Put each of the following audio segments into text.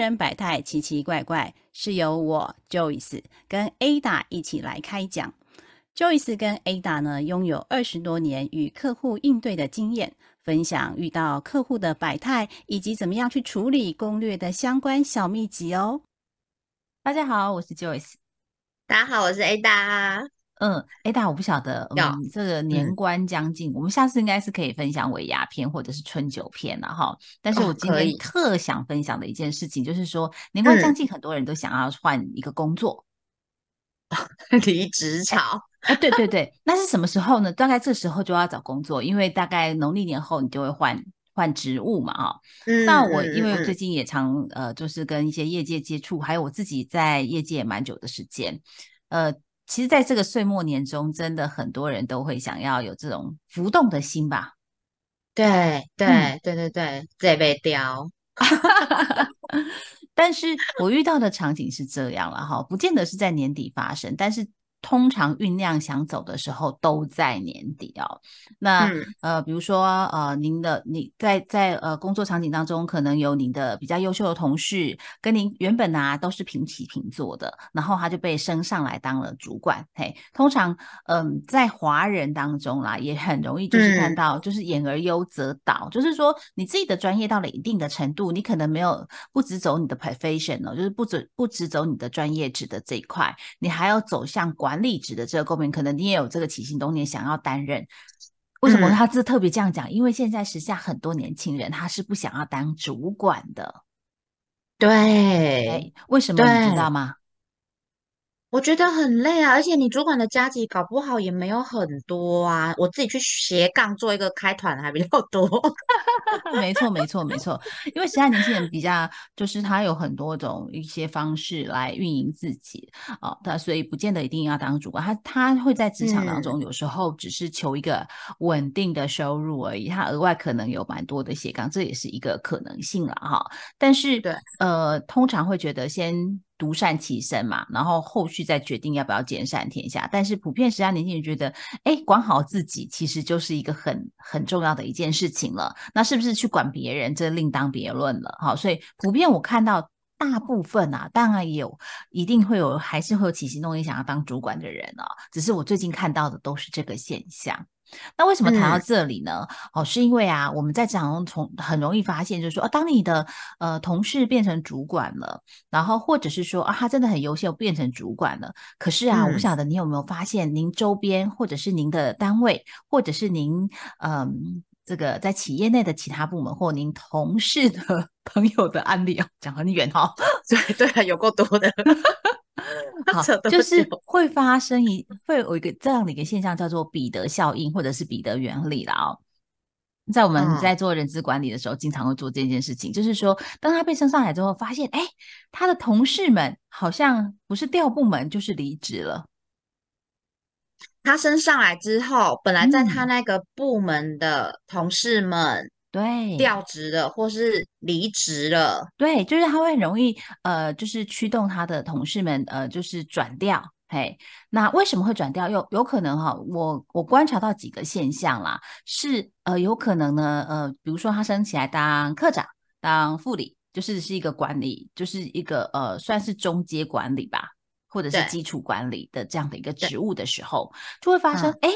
客人百态奇奇怪怪，是由我 Joyce 跟 Ada 一起来开讲。Joyce 跟 Ada 呢，拥有二十多年与客户应对的经验，分享遇到客户的百态以及怎么样去处理攻略的相关小秘籍哦。大家好，我是 Joyce。大家好，我是 Ada。嗯，Ada，我不晓得，嗯，这个年关将近，我们下次应该是可以分享尾牙片或者是春酒片了哈。但是我今天特想分享的一件事情，就是说年关将近，很多人都想要换一个工作，离职潮。哎，对对对，那是什么时候呢？大概这时候就要找工作，因为大概农历年后你就会换换职务嘛，哈。那我因为最近也常呃，就是跟一些业界接触，还有我自己在业界也蛮久的时间，呃。其实，在这个岁末年中，真的很多人都会想要有这种浮动的心吧？对对对对对，这被雕。但是我遇到的场景是这样了哈，不见得是在年底发生，但是。通常酝酿想走的时候都在年底哦。那呃，比如说呃，您的你在在呃工作场景当中，可能有您的比较优秀的同事，跟您原本啊都是平起平坐的，然后他就被升上来当了主管。嘿，通常嗯，在华人当中啦，也很容易就是看到，就是言而优则导，就是说你自己的专业到了一定的程度，你可能没有不只走你的 profession 哦，就是不只不只走你的专业值的这一块，你还要走向管。管理职的这个公民，可能你也有这个起心动念想要担任。为什么他这特别这样讲？因为现在时下很多年轻人他是不想要当主管的。对，为什么你知道吗？我觉得很累啊，而且你主管的加级搞不好也没有很多啊。我自己去斜杠做一个开团还比较多。没错，没错，没错。因为现在年轻人比较，就是他有很多种一些方式来运营自己啊，他所以不见得一定要当主管。他他会在职场当中有时候只是求一个稳定的收入而已，他额外可能有蛮多的斜杠，这也是一个可能性了哈。但是对，呃，通常会觉得先。独善其身嘛，然后后续再决定要不要兼善天下。但是普遍时下年轻人觉得，哎，管好自己其实就是一个很很重要的一件事情了。那是不是去管别人，这另当别论了。好，所以普遍我看到大部分啊，当然也有一定会有，还是会有起心动念想要当主管的人啊。只是我最近看到的都是这个现象。那为什么谈到这里呢？哦，是因为啊，我们在职场中从很容易发现，就是说，当你的呃同事变成主管了，然后或者是说啊，他真的很优秀，变成主管了。可是啊，我不晓得你有没有发现，您周边或者是您的单位，或者是您嗯这个在企业内的其他部门，或您同事的 朋友的案例哦，讲很远哦，对对，有够多的。好，就是会发生一会有一个这样的一个现象，叫做彼得效应，或者是彼得原理了哦。在我们在做人资管理的时候，经常会做这件事情，就是说，当他被升上来之后，发现哎，他的同事们好像不是调部门，就是离职了。他升上来之后，本来在他那个部门的同事们。对，调职了或是离职了，对，就是他会很容易，呃，就是驱动他的同事们，呃，就是转调。嘿，那为什么会转调？有有可能哈，我我观察到几个现象啦，是呃，有可能呢，呃，比如说他升起来当科长、当副理，就是是一个管理，就是一个呃，算是中阶管理吧，或者是基础管理的这样的一个职务的时候，就会发生，哎，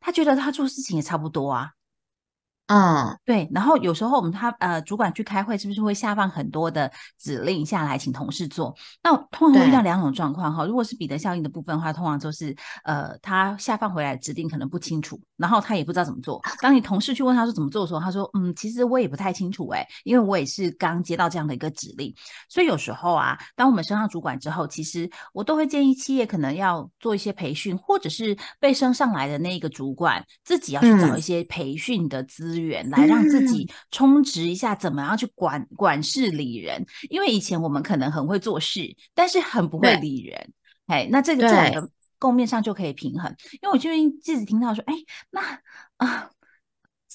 他觉得他做事情也差不多啊。嗯，对，然后有时候我们他呃主管去开会，是不是会下放很多的指令下来，请同事做？那通常会遇到两种状况哈。如果是彼得效应的部分的话，通常就是呃他下放回来指令可能不清楚，然后他也不知道怎么做。当你同事去问他说怎么做的时候，他说嗯，其实我也不太清楚哎，因为我也是刚接到这样的一个指令。所以有时候啊，当我们升上主管之后，其实我都会建议企业可能要做一些培训，或者是被升上来的那个主管自己要去找一些培训的资。资源来让自己充值一下，怎么样去管管事理人？因为以前我们可能很会做事，但是很不会理人。哎，那这个这两个共面上就可以平衡。因为我最近一直听到说，哎，那啊，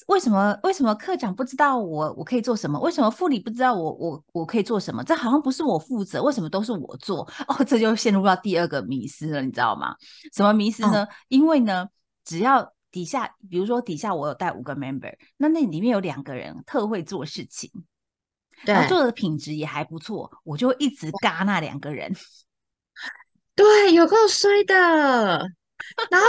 为什么为什么科长不知道我我可以做什么？为什么副理不知道我我我可以做什么？这好像不是我负责，为什么都是我做？哦，这就陷入到第二个迷失了，你知道吗？什么迷失呢？因为呢，只要底下，比如说底下我有带五个 member，那那里面有两个人特会做事情，然后做的品质也还不错，我就一直嘎那两个人。对，有够衰的，然后，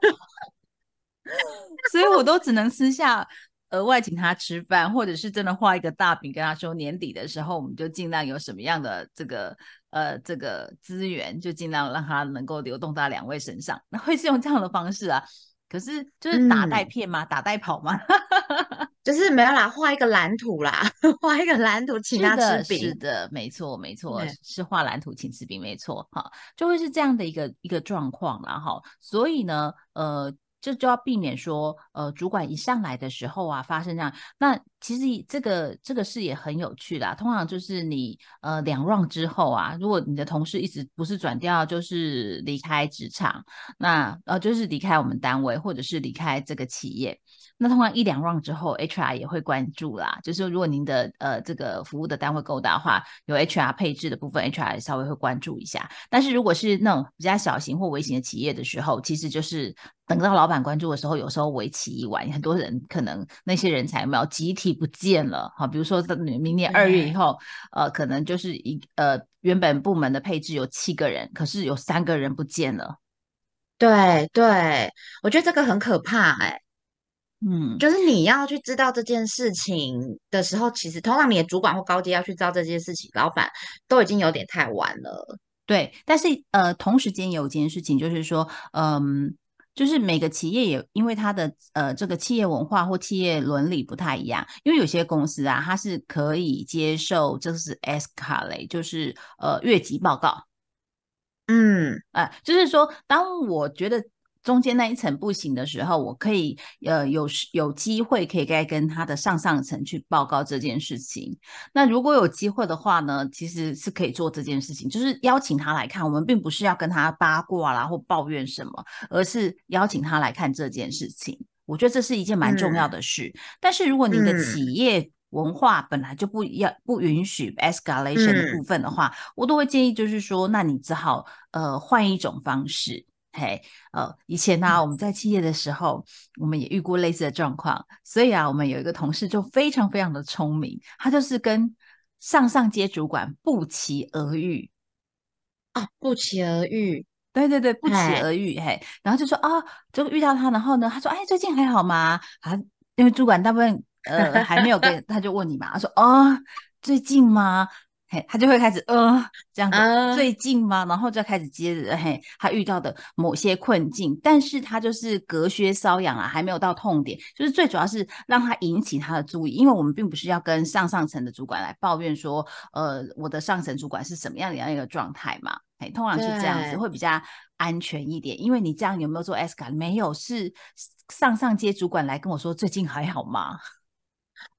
所以我都只能私下额外请他吃饭，或者是真的画一个大饼，跟他说年底的时候，我们就尽量有什么样的这个呃这个资源，就尽量让他能够流动到两位身上。那 会是用这样的方式啊？可是就是打带片吗？打带跑嘛？就是没有啦，画一个蓝图啦，画一个蓝图请他吃饼。是的，没错，没错，是画蓝图请吃饼，没错，哈，就会是这样的一个一个状况啦，哈。所以呢，呃。这就要避免说，呃，主管一上来的时候啊，发生这样。那其实这个这个事也很有趣啦。通常就是你呃两 round 之后啊，如果你的同事一直不是转调，就是离开职场，那呃就是离开我们单位，或者是离开这个企业。那通常一两 round 之后，HR 也会关注啦。就是如果您的呃这个服务的单位够大的话，有 HR 配置的部分，HR 稍微会关注一下。但是如果是那种比较小型或微型的企业的时候，其实就是等到老板关注的时候，有时候为期一晚，很多人可能那些人才有没有集体不见了。好，比如说明年二月以后，呃，可能就是一呃原本部门的配置有七个人，可是有三个人不见了。对对，我觉得这个很可怕哎。嗯，就是你要去知道这件事情的时候，其实通常你的主管或高阶要去知道这件事情，老板都已经有点太晚了。对，但是呃，同时间有一件事情，就是说，嗯，就是每个企业也因为它的呃这个企业文化或企业伦理不太一样，因为有些公司啊，它是可以接受就是 S 卡雷，就是呃越级报告。嗯，哎，就是说，当我觉得。中间那一层不行的时候，我可以呃有有机会可以该跟他的上上层去报告这件事情。那如果有机会的话呢，其实是可以做这件事情，就是邀请他来看。我们并不是要跟他八卦啦或抱怨什么，而是邀请他来看这件事情。我觉得这是一件蛮重要的事。但是如果你的企业文化本来就不要不允许 escalation 的部分的话，我都会建议就是说，那你只好呃换一种方式。嘿，呃，以前呢，我们在企业的时候，我们也遇过类似的状况，所以啊，我们有一个同事就非常非常的聪明，他就是跟上上阶主管不期而遇。啊，不期而遇，对对对，不期而遇，嘿，然后就说啊，就遇到他，然后呢，他说，哎，最近还好吗？啊，因为主管大部分呃还没有跟，他就问你嘛，他说，哦，最近吗？嘿，他就会开始呃这样子，最近吗？然后就开始接着嘿，他遇到的某些困境，但是他就是隔靴搔痒啊，还没有到痛点，就是最主要是让他引起他的注意，因为我们并不是要跟上上层的主管来抱怨说，呃，我的上层主管是什么样的样一个状态嘛？嘿，通常是这样子会比较安全一点，因为你这样有没有做 S 卡？没有，是上上阶主管来跟我说最近还好吗？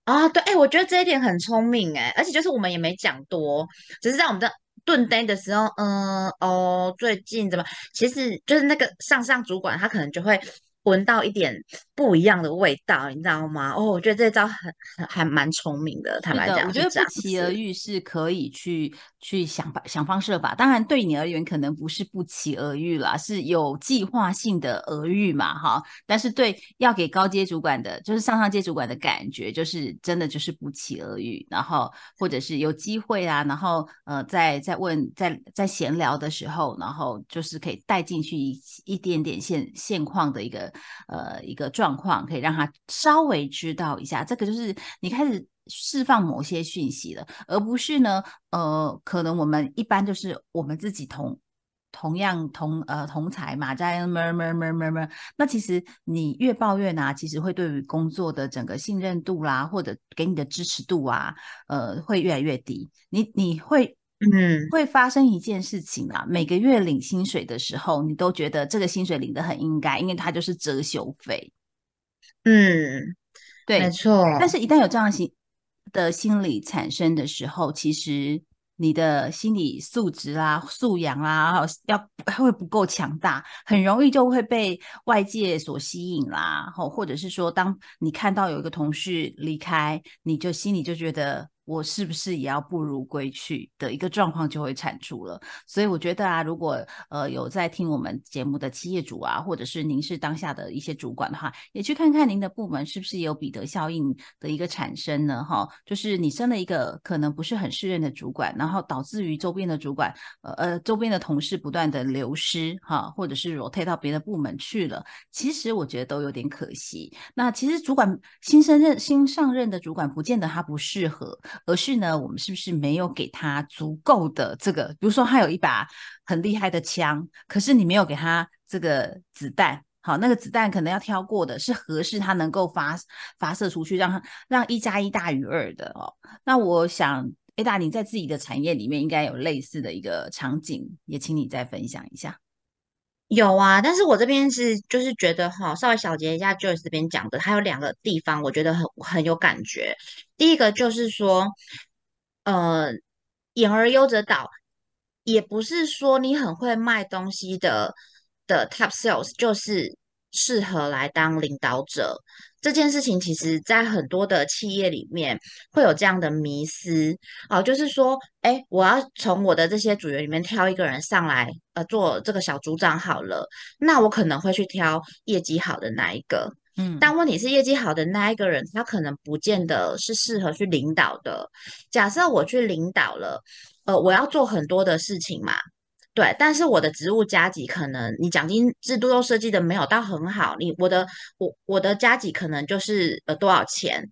啊，对，哎，我觉得这一点很聪明，哎，而且就是我们也没讲多，只是在我们的顿呆的时候，嗯，哦，最近怎么，其实就是那个上上主管他可能就会。闻到一点不一样的味道，你知道吗？哦，我觉得这招很还蛮聪明的。坦白讲，我觉得不期而遇是可以去去想法想方设法。当然，对你而言可能不是不期而遇啦，是有计划性的而遇嘛，哈。但是对要给高阶主管的，就是上上阶主管的感觉，就是真的就是不期而遇。然后或者是有机会啊，然后呃，在在问在在闲聊的时候，然后就是可以带进去一一点点现现况的一个。呃，一个状况可以让他稍微知道一下，这个就是你开始释放某些讯息了，而不是呢，呃，可能我们一般就是我们自己同同样同呃同才嘛，在么么么么么，那其实你越抱怨啊，其实会对于工作的整个信任度啦，或者给你的支持度啊，呃，会越来越低，你你会。嗯，会发生一件事情啊，每个月领薪水的时候，你都觉得这个薪水领的很应该，因为它就是折休费。嗯，对，没错。但是，一旦有这样心的心理产生的时候，其实你的心理素质啦、素养啊，要会不够强大，很容易就会被外界所吸引啦。或或者是说，当你看到有一个同事离开，你就心里就觉得。我是不是也要不如归去的一个状况就会产出了。所以我觉得啊，如果呃有在听我们节目的企业主啊，或者是您是当下的一些主管的话，也去看看您的部门是不是也有彼得效应的一个产生呢？哈，就是你升了一个可能不是很适任的主管，然后导致于周边的主管呃呃周边的同事不断的流失哈，或者是 rotate 到别的部门去了，其实我觉得都有点可惜。那其实主管新升任新上任的主管，不见得他不适合。而是呢，我们是不是没有给他足够的这个？比如说，他有一把很厉害的枪，可是你没有给他这个子弹，好，那个子弹可能要挑过的，是合适他能够发发射出去，让让一加一大于二的哦。那我想，A 大你在自己的产业里面应该有类似的一个场景，也请你再分享一下。有啊，但是我这边是就是觉得哈，稍微小结一下 Joyce 这边讲的，还有两个地方我觉得很很有感觉。第一个就是说，呃，隐而优则导，也不是说你很会卖东西的的 Top Sales 就是适合来当领导者。这件事情其实，在很多的企业里面会有这样的迷思啊，就是说，哎，我要从我的这些组员里面挑一个人上来，呃，做这个小组长好了，那我可能会去挑业绩好的那一个，嗯，但问题是，业绩好的那一个人，他可能不见得是适合去领导的。假设我去领导了，呃，我要做很多的事情嘛。对，但是我的职务加级可能你奖金制度都设计的没有到很好，你我的我我的加级可能就是呃多少钱，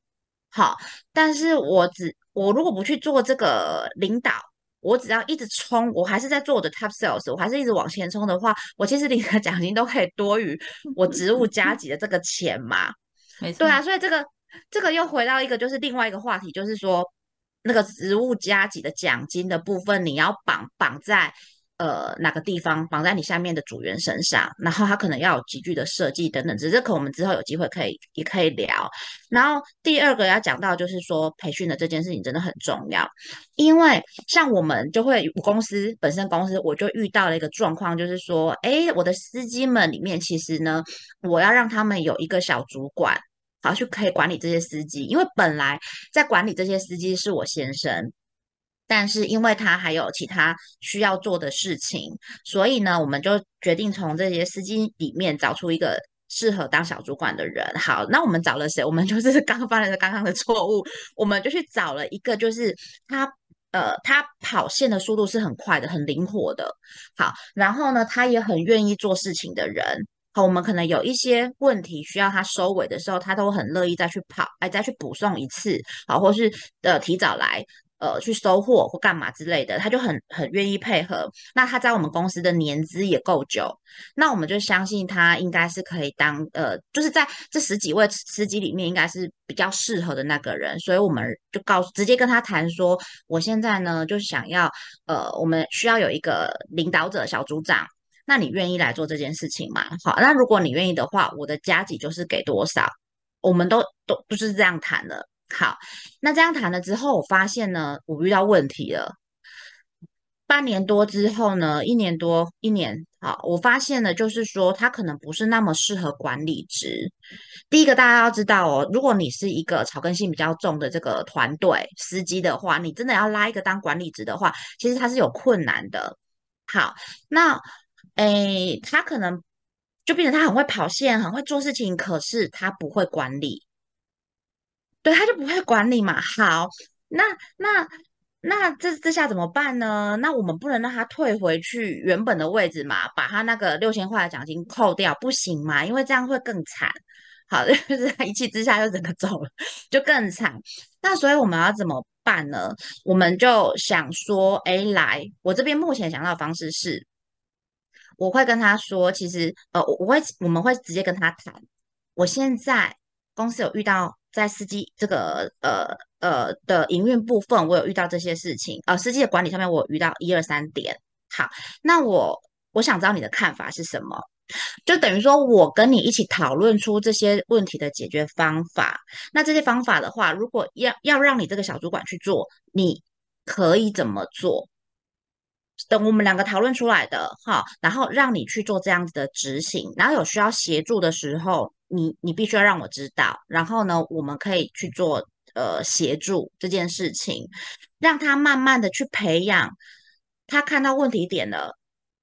好，但是我只我如果不去做这个领导，我只要一直冲，我还是在做我的 top sales，我还是一直往前冲的话，我其实领的奖金都可以多于我职务加 级的这个钱嘛，没错，对啊，所以这个这个又回到一个就是另外一个话题，就是说那个职务加级的奖金的部分，你要绑绑在。呃，哪个地方绑在你下面的组员身上，然后他可能要有急剧的设计等等，只是可我们之后有机会可以也可以聊。然后第二个要讲到就是说培训的这件事情真的很重要，因为像我们就会公司本身公司我就遇到了一个状况，就是说，哎，我的司机们里面其实呢，我要让他们有一个小主管，好去可以管理这些司机，因为本来在管理这些司机是我先生。但是因为他还有其他需要做的事情，所以呢，我们就决定从这些司机里面找出一个适合当小主管的人。好，那我们找了谁？我们 就是刚刚犯了刚刚的错误，我们就去找了一个，就是他呃，他跑线的速度是很快的，很灵活的。好，然后呢，他也很愿意做事情的人。好，我们可能有一些问题需要他收尾的时候，他都很乐意再去跑，哎，再去补送一次，好，或是呃提早来。呃，去收货或干嘛之类的，他就很很愿意配合。那他在我们公司的年资也够久，那我们就相信他应该是可以当呃，就是在这十几位司机里面，应该是比较适合的那个人。所以我们就告诉，直接跟他谈说，我现在呢，就是想要呃，我们需要有一个领导者小组长，那你愿意来做这件事情吗？好，那如果你愿意的话，我的加级就是给多少，我们都都不是这样谈的。好，那这样谈了之后，我发现呢，我遇到问题了。半年多之后呢，一年多一年，好，我发现呢，就是说他可能不是那么适合管理职。第一个，大家要知道哦，如果你是一个草根性比较重的这个团队司机的话，你真的要拉一个当管理职的话，其实他是有困难的。好，那诶，他可能就变成他很会跑线，很会做事情，可是他不会管理。对，他就不会管理嘛。好，那那那这这下怎么办呢？那我们不能让他退回去原本的位置嘛？把他那个六千块的奖金扣掉，不行嘛？因为这样会更惨。好，就是他一气之下就整个走了，就更惨。那所以我们要怎么办呢？我们就想说，哎，来，我这边目前想到的方式是，我会跟他说，其实呃，我我会我们会直接跟他谈，我现在公司有遇到。在司机这个呃呃的营运部分，我有遇到这些事情呃，司机的管理上面我遇到一二三点。好，那我我想知道你的看法是什么？就等于说我跟你一起讨论出这些问题的解决方法。那这些方法的话，如果要要让你这个小主管去做，你可以怎么做？等我们两个讨论出来的哈，然后让你去做这样子的执行，然后有需要协助的时候。你你必须要让我知道，然后呢，我们可以去做呃协助这件事情，让他慢慢的去培养，他看到问题点了，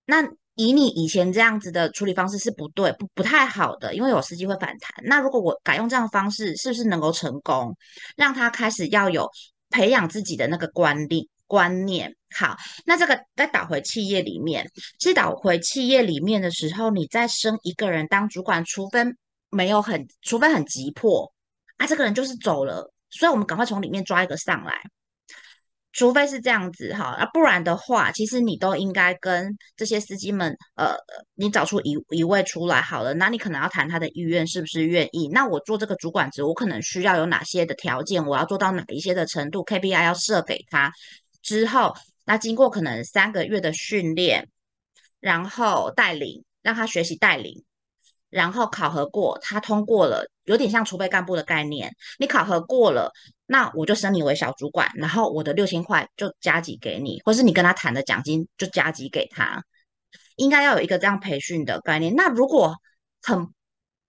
那以你以前这样子的处理方式是不对，不不太好的，因为有司机会反弹。那如果我改用这样的方式，是不是能够成功，让他开始要有培养自己的那个观念？观念好，那这个再导回企业里面，其实导回企业里面的时候，你再升一个人当主管，除非没有很，除非很急迫啊，这个人就是走了，所以我们赶快从里面抓一个上来。除非是这样子哈，啊，不然的话，其实你都应该跟这些司机们，呃，你找出一一位出来好了，那你可能要谈他的意愿是不是愿意。那我做这个主管职，我可能需要有哪些的条件，我要做到哪一些的程度，KPI 要设给他之后，那经过可能三个月的训练，然后带领让他学习带领，然后考核过，他通过了，有点像储备干部的概念，你考核过了。那我就升你为小主管，然后我的六千块就加急给你，或是你跟他谈的奖金就加急给他，应该要有一个这样培训的概念。那如果很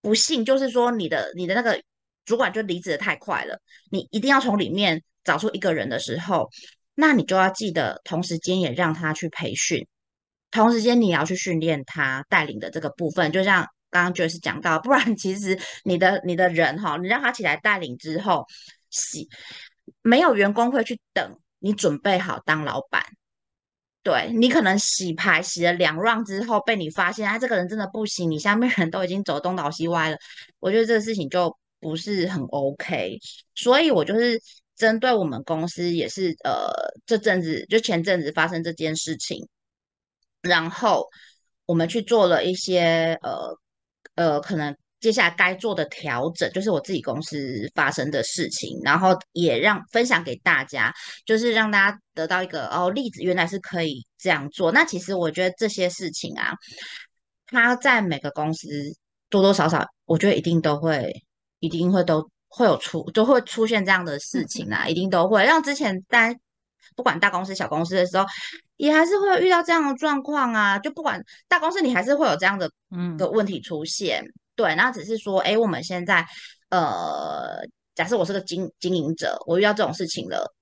不幸，就是说你的你的那个主管就离职的太快了，你一定要从里面找出一个人的时候，那你就要记得同时间也让他去培训，同时间你也要去训练他带领的这个部分，就像刚刚就是讲到，不然其实你的你的人哈，你让他起来带领之后。洗没有员工会去等你准备好当老板，对你可能洗牌洗了两 round 之后被你发现，他这个人真的不行，你下面人都已经走东倒西歪了，我觉得这个事情就不是很 OK。所以我就是针对我们公司也是呃这阵子就前阵子发生这件事情，然后我们去做了一些呃呃可能。接下来该做的调整，就是我自己公司发生的事情，然后也让分享给大家，就是让大家得到一个哦例子，原来是可以这样做。那其实我觉得这些事情啊，它在每个公司多多少少，我觉得一定都会，一定会都会有出，都会出现这样的事情啊，一定都会。让之前在不管大公司小公司的时候，也还是会遇到这样的状况啊。就不管大公司，你还是会有这样的嗯的问题出现。对，那只是说，哎，我们现在，呃，假设我是个经经营者，我遇到这种事情了，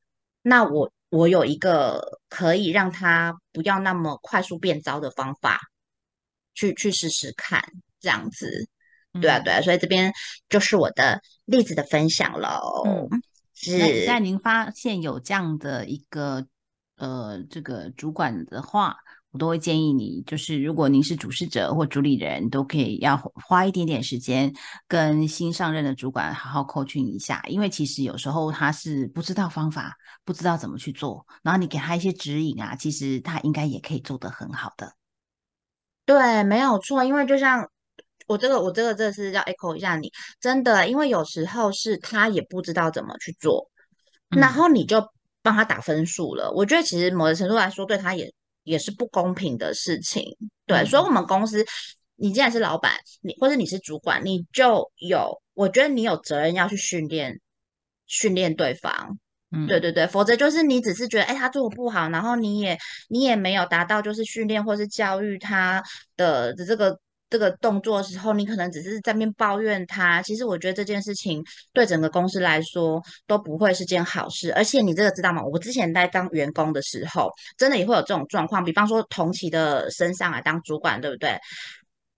那我我有一个可以让他不要那么快速变糟的方法，去去试试看，这样子，对啊，对啊，所以这边就是我的例子的分享喽。嗯，是。在您发现有这样的一个呃这个主管的话。我都会建议你，就是如果您是主事者或主理人，都可以要花一点点时间跟新上任的主管好好 coaching 一下，因为其实有时候他是不知道方法，不知道怎么去做，然后你给他一些指引啊，其实他应该也可以做得很好的。对，没有错，因为就像我这个，我这个这是要 echo 一下你，真的，因为有时候是他也不知道怎么去做，然后你就帮他打分数了。我觉得其实某个程度来说，对他也。也是不公平的事情，对，所以，我们公司，你既然是老板，你或者你是主管，你就有，我觉得你有责任要去训练，训练对方，嗯，对对对，否则就是你只是觉得，哎，他做的不好，然后你也你也没有达到就是训练或是教育他的的这个。这个动作的时候，你可能只是在那边抱怨他。其实我觉得这件事情对整个公司来说都不会是件好事。而且你这个知道吗？我之前在当员工的时候，真的也会有这种状况。比方说同期的升上来当主管，对不对？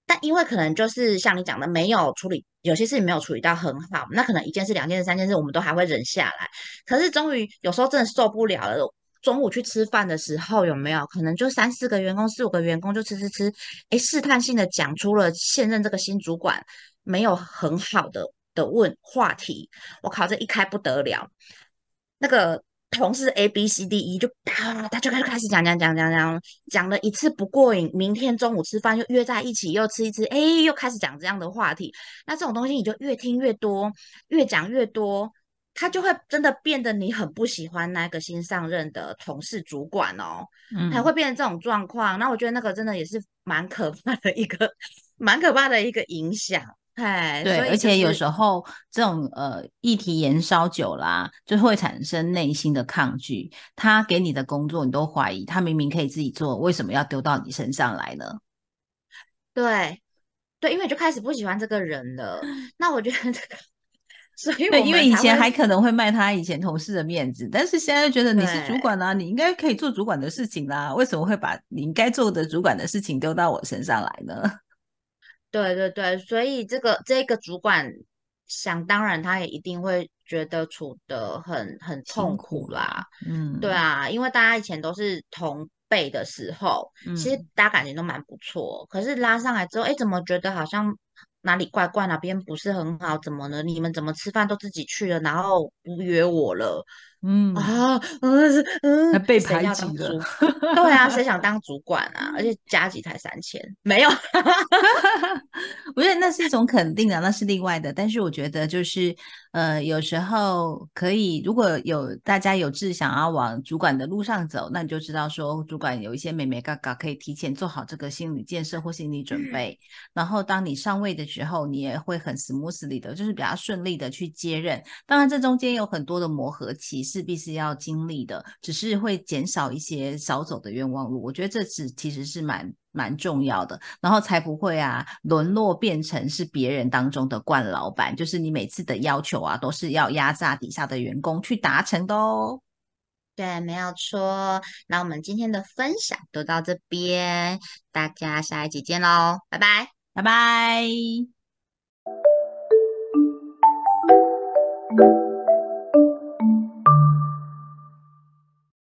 但因为可能就是像你讲的，没有处理有些事情没有处理到很好，那可能一件事、两件事、三件事，我们都还会忍下来。可是终于有时候真的受不了了。中午去吃饭的时候，有没有可能就三四个员工、四五个员工就吃吃吃？哎，试探性的讲出了现任这个新主管没有很好的的问话题。我靠，这一开不得了，那个同事 A B C D E 就啪，他就开始开始讲讲讲讲讲，讲了一次不过瘾，明天中午吃饭又约在一起又吃一次，哎，又开始讲这样的话题。那这种东西你就越听越多，越讲越多。他就会真的变得你很不喜欢那个新上任的同事主管哦，还会变成这种状况。那我觉得那个真的也是蛮可怕的一个，蛮可怕的一个影响。哎，对，而且有时候这种呃议题延烧久了，就会产生内心的抗拒。他给你的工作，你都怀疑他明明可以自己做，为什么要丢到你身上来呢？对，对，因为就开始不喜欢这个人了。那我觉得这个。所以对，因为以前还还可能会卖他以前同事的面子，但是现在觉得你是主管啊，你应该可以做主管的事情啦，为什么会把你应该做的主管的事情丢到我身上来呢？对对对，所以这个这个主管想当然他也一定会觉得处得很很痛苦啦，嗯，对啊，因为大家以前都是同辈的时候，其实大家感情都蛮不错，可是拉上来之后，哎，怎么觉得好像哪里怪怪，哪边不是很好，怎么了？你们怎么吃饭都自己去了，然后不约我了？嗯啊，嗯嗯，被排挤了。对啊，谁想当主管啊？而且加级才三千，没有。我觉得那是一种肯定的，那是另外的。但是我觉得就是，呃，有时候可以，如果有大家有志想要往主管的路上走，那你就知道说，主管有一些美眉嘎嘎可以提前做好这个心理建设或心理准备。然后当你上位的时候，你也会很 smoothly 的，就是比较顺利的去接任。当然，这中间有很多的磨合期。势必是要经历的，只是会减少一些少走的冤枉路。我觉得这只其实是蛮蛮重要的，然后才不会啊，沦落变成是别人当中的惯老板，就是你每次的要求啊，都是要压榨底下的员工去达成的哦。对，没有错。那我们今天的分享都到这边，大家下一集见喽，拜拜，拜拜。